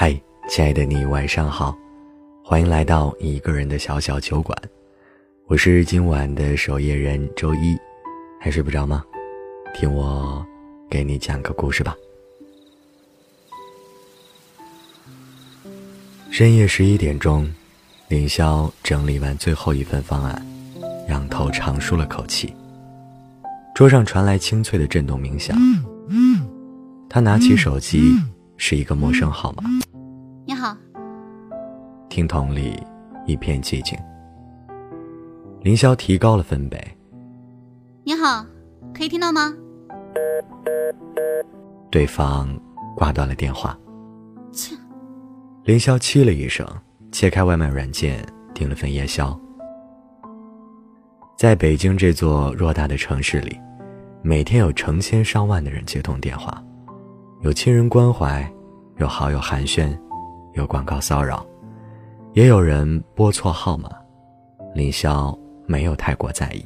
嗨，亲爱的你，晚上好，欢迎来到一个人的小小酒馆。我是今晚的守夜人周一，还睡不着吗？听我给你讲个故事吧。深夜十一点钟，凌霄整理完最后一份方案，仰头长舒了口气。桌上传来清脆的震动鸣响，他拿起手机，是一个陌生号码。你好，听筒里一片寂静。凌霄提高了分贝。你好，可以听到吗？对方挂断了电话。切！凌霄气了一声，切开外卖软件，订了份夜宵。在北京这座偌大的城市里，每天有成千上万的人接通电话，有亲人关怀，有好友寒暄。有广告骚扰，也有人拨错号码，林霄没有太过在意。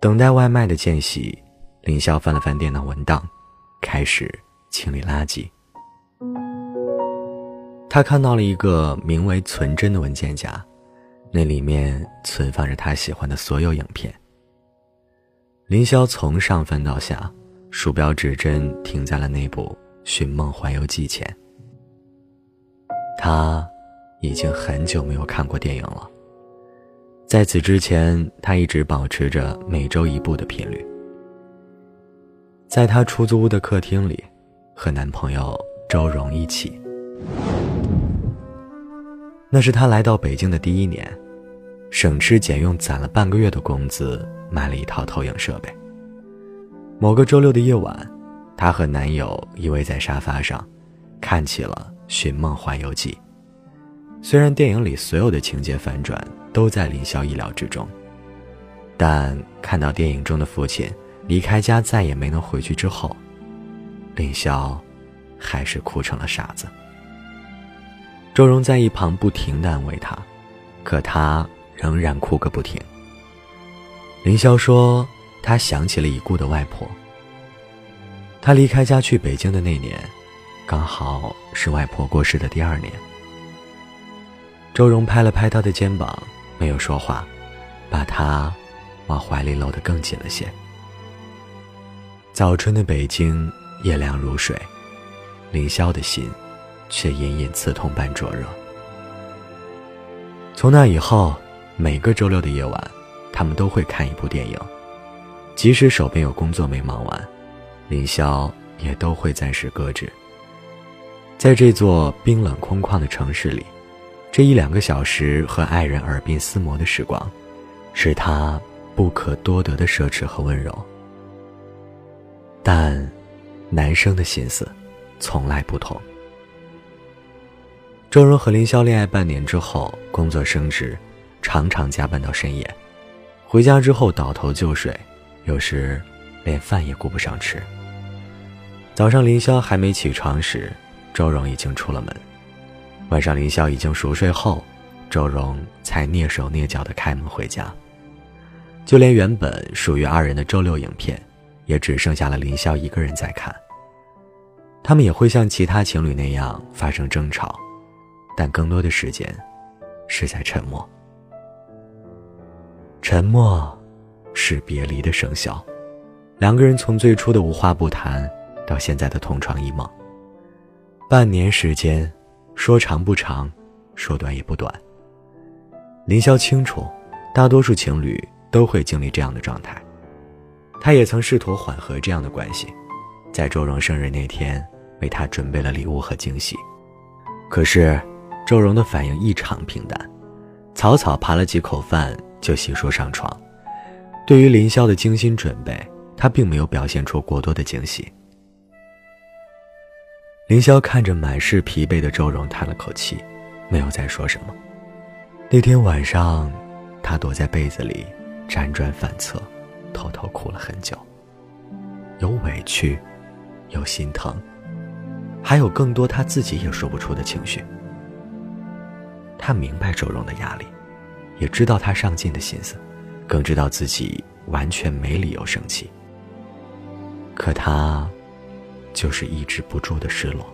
等待外卖的间隙，林霄翻了翻电脑文档，开始清理垃圾。他看到了一个名为“存真”的文件夹，那里面存放着他喜欢的所有影片。林霄从上翻到下，鼠标指针停在了那部《寻梦环游记》前。他已经很久没有看过电影了。在此之前，他一直保持着每周一部的频率。在他出租屋的客厅里，和男朋友周荣一起。那是他来到北京的第一年，省吃俭用攒了半个月的工资，买了一套投影设备。某个周六的夜晚，她和男友依偎在沙发上，看起了。《寻梦环游记》，虽然电影里所有的情节反转都在林霄意料之中，但看到电影中的父亲离开家再也没能回去之后，林霄还是哭成了傻子。周荣在一旁不停的安慰他，可他仍然哭个不停。林霄说，他想起了已故的外婆。他离开家去北京的那年。刚好是外婆过世的第二年。周荣拍了拍他的肩膀，没有说话，把他往怀里搂得更紧了些。早春的北京，夜凉如水，凌霄的心却隐隐刺痛般灼热。从那以后，每个周六的夜晚，他们都会看一部电影，即使手边有工作没忙完，凌霄也都会暂时搁置。在这座冰冷空旷的城市里，这一两个小时和爱人耳鬓厮磨的时光，是他不可多得的奢侈和温柔。但，男生的心思，从来不同。周荣和林霄恋爱半年之后，工作升职，常常加班到深夜，回家之后倒头就睡，有时连饭也顾不上吃。早上林霄还没起床时。周荣已经出了门，晚上林霄已经熟睡后，周荣才蹑手蹑脚地开门回家。就连原本属于二人的周六影片，也只剩下了林霄一个人在看。他们也会像其他情侣那样发生争吵，但更多的时间是在沉默。沉默，是别离的生效。两个人从最初的无话不谈，到现在的同床异梦。半年时间，说长不长，说短也不短。林霄清楚，大多数情侣都会经历这样的状态。他也曾试图缓和这样的关系，在周荣生日那天，为他准备了礼物和惊喜。可是，周荣的反应异常平淡，草草扒了几口饭就洗漱上床。对于林霄的精心准备，他并没有表现出过多的惊喜。凌霄看着满是疲惫的周荣，叹了口气，没有再说什么。那天晚上，他躲在被子里，辗转反侧，偷偷哭了很久。有委屈，有心疼，还有更多他自己也说不出的情绪。他明白周荣的压力，也知道他上进的心思，更知道自己完全没理由生气。可他。就是抑制不住的失落。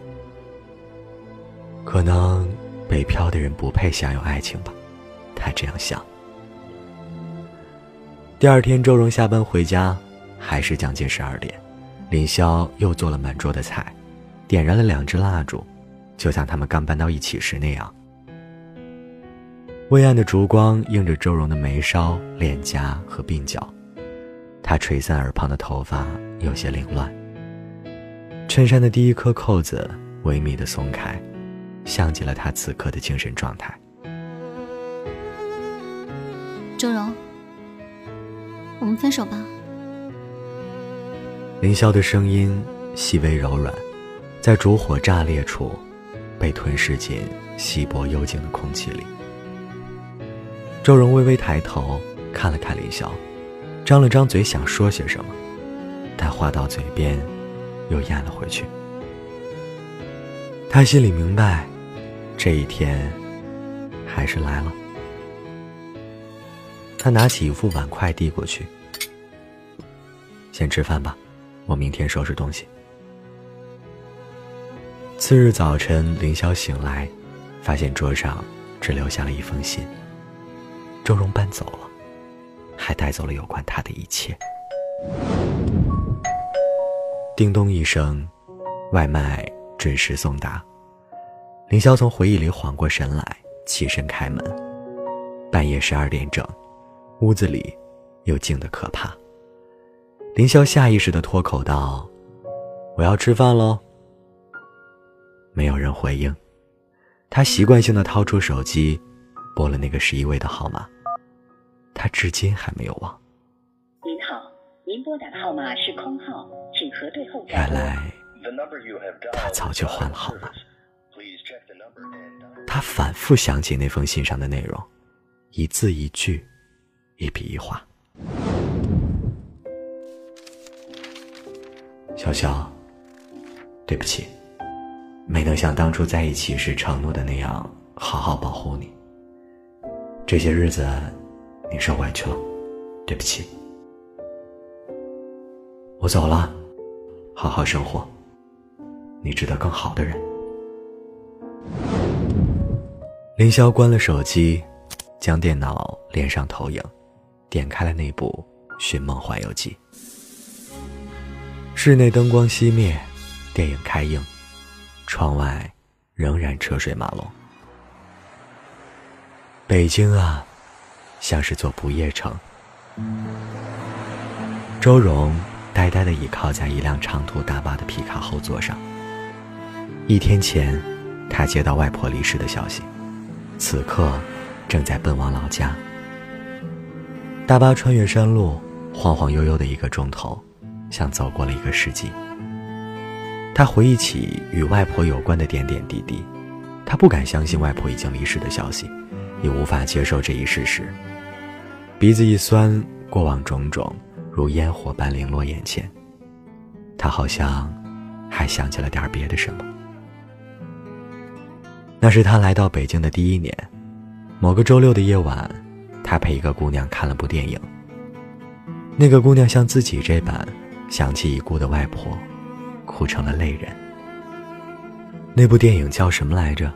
可能北漂的人不配享有爱情吧，他这样想。第二天，周荣下班回家，还是将近十二点，林霄又做了满桌的菜，点燃了两支蜡烛，就像他们刚搬到一起时那样。微暗的烛光映着周荣的眉梢、脸颊和鬓角，他垂散耳旁的头发有些凌乱。衬衫的第一颗扣子微密的松开，像极了他此刻的精神状态。周荣。我们分手吧。林霄的声音细微柔软，在烛火炸裂处，被吞噬进稀薄幽静的空气里。周荣微微抬头看了看林霄，张了张嘴想说些什么，但话到嘴边，又咽了回去。他心里明白，这一天，还是来了。他拿起一副碗筷递过去。先吃饭吧，我明天收拾东西。次日早晨，凌霄醒来，发现桌上只留下了一封信。周荣搬走了，还带走了有关他的一切。叮咚一声，外卖准时送达。凌霄从回忆里缓过神来，起身开门。半夜十二点整。屋子里，又静得可怕。林霄下意识的脱口道：“我要吃饭喽。”没有人回应，他习惯性的掏出手机，拨了那个十一位的号码。他至今还没有忘。您好，您拨打的号码是空号，原来，他早就换好了号码。他反复想起那封信上的内容，一字一句。一笔一画，潇潇，对不起，没能像当初在一起时承诺的那样好好保护你。这些日子，你受委屈了，对不起。我走了，好好生活，你值得更好的人。凌霄关了手机，将电脑连上投影。点开了那部《寻梦环游记》，室内灯光熄灭，电影开映，窗外仍然车水马龙。北京啊，像是座不夜城。周荣呆呆地倚靠在一辆长途大巴的皮卡后座上。一天前，他接到外婆离世的消息，此刻正在奔往老家。大巴穿越山路，晃晃悠悠的一个钟头，像走过了一个世纪。他回忆起与外婆有关的点点滴滴，他不敢相信外婆已经离世的消息，也无法接受这一事实。鼻子一酸，过往种种如烟火般零落眼前。他好像还想起了点别的什么。那是他来到北京的第一年，某个周六的夜晚。他陪一个姑娘看了部电影。那个姑娘像自己这般，想起已故的外婆，哭成了泪人。那部电影叫什么来着？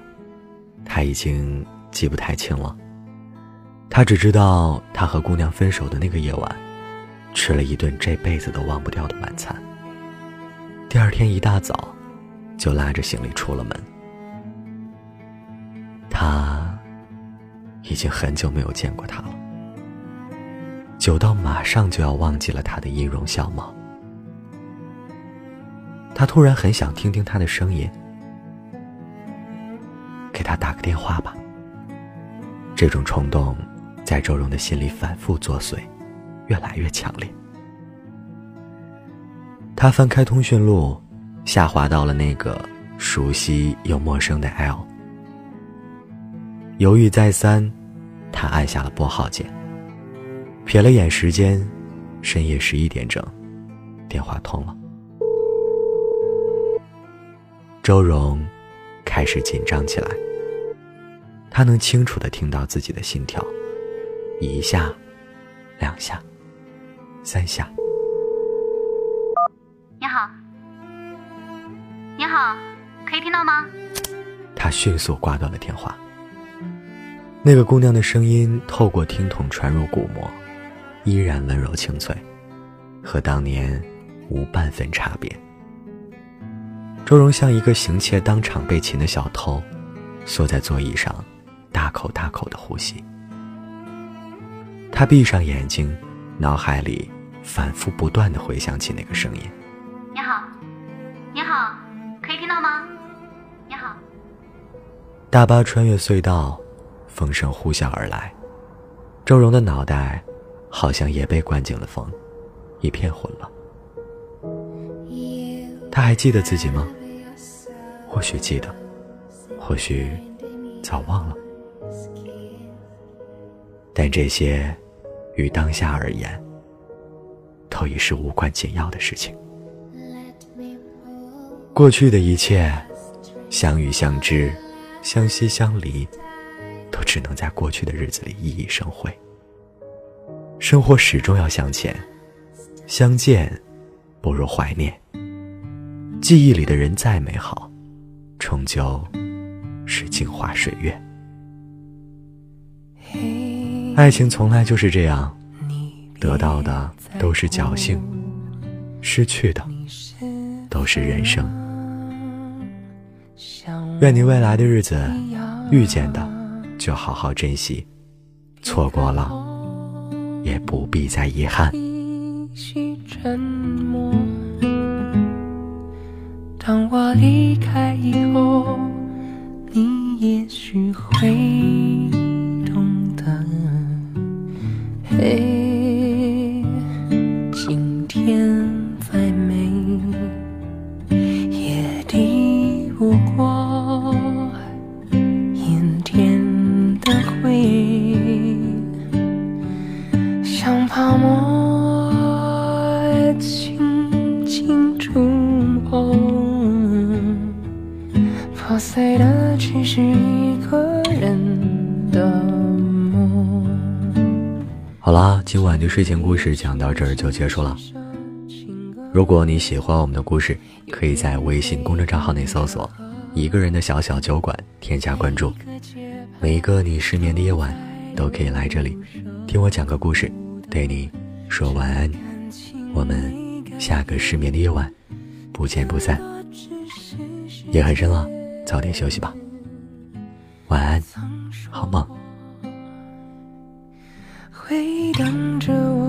他已经记不太清了。他只知道，他和姑娘分手的那个夜晚，吃了一顿这辈子都忘不掉的晚餐。第二天一大早，就拉着行李出了门。他。已经很久没有见过他了，久到马上就要忘记了他的音容笑貌。他突然很想听听他的声音，给他打个电话吧。这种冲动在周荣的心里反复作祟，越来越强烈。他翻开通讯录，下滑到了那个熟悉又陌生的 L。犹豫再三，他按下了拨号键。瞥了眼时间，深夜十一点整，电话通了。周荣开始紧张起来。他能清楚的听到自己的心跳，一下，两下，三下。你好，你好，可以听到吗？他迅速挂断了电话。那个姑娘的声音透过听筒传入鼓膜，依然温柔清脆，和当年无半分差别。周荣像一个行窃当场被擒的小偷，缩在座椅上，大口大口的呼吸。他闭上眼睛，脑海里反复不断的回想起那个声音。你好，你好，可以听到吗？你好。大巴穿越隧道，风声呼啸而来，周荣的脑袋好像也被灌进了风，一片混乱。他还记得自己吗？或许记得，或许早忘了。但这些，于当下而言，都已是无关紧要的事情。过去的一切，相遇相知，相惜相离，都只能在过去的日子里熠熠生辉。生活始终要向前，相见不如怀念。记忆里的人再美好，终究是镜花水月。爱情从来就是这样，得到的都是侥幸，失去的都是人生。愿你未来的日子，遇见的就好好珍惜，错过了也不必再遗憾。当我离开以后，你也许会懂得。嘿，破碎的只是一个人的梦。好啦，今晚的睡前故事讲到这儿就结束了。如果你喜欢我们的故事，可以在微信公众账号内搜索“一个人的小小酒馆”，添加关注。每一个你失眠的夜晚，都可以来这里听我讲个故事，对你说晚安。我们下个失眠的夜晚不见不散。夜很深了。早点休息吧，晚安，好梦。回荡着我。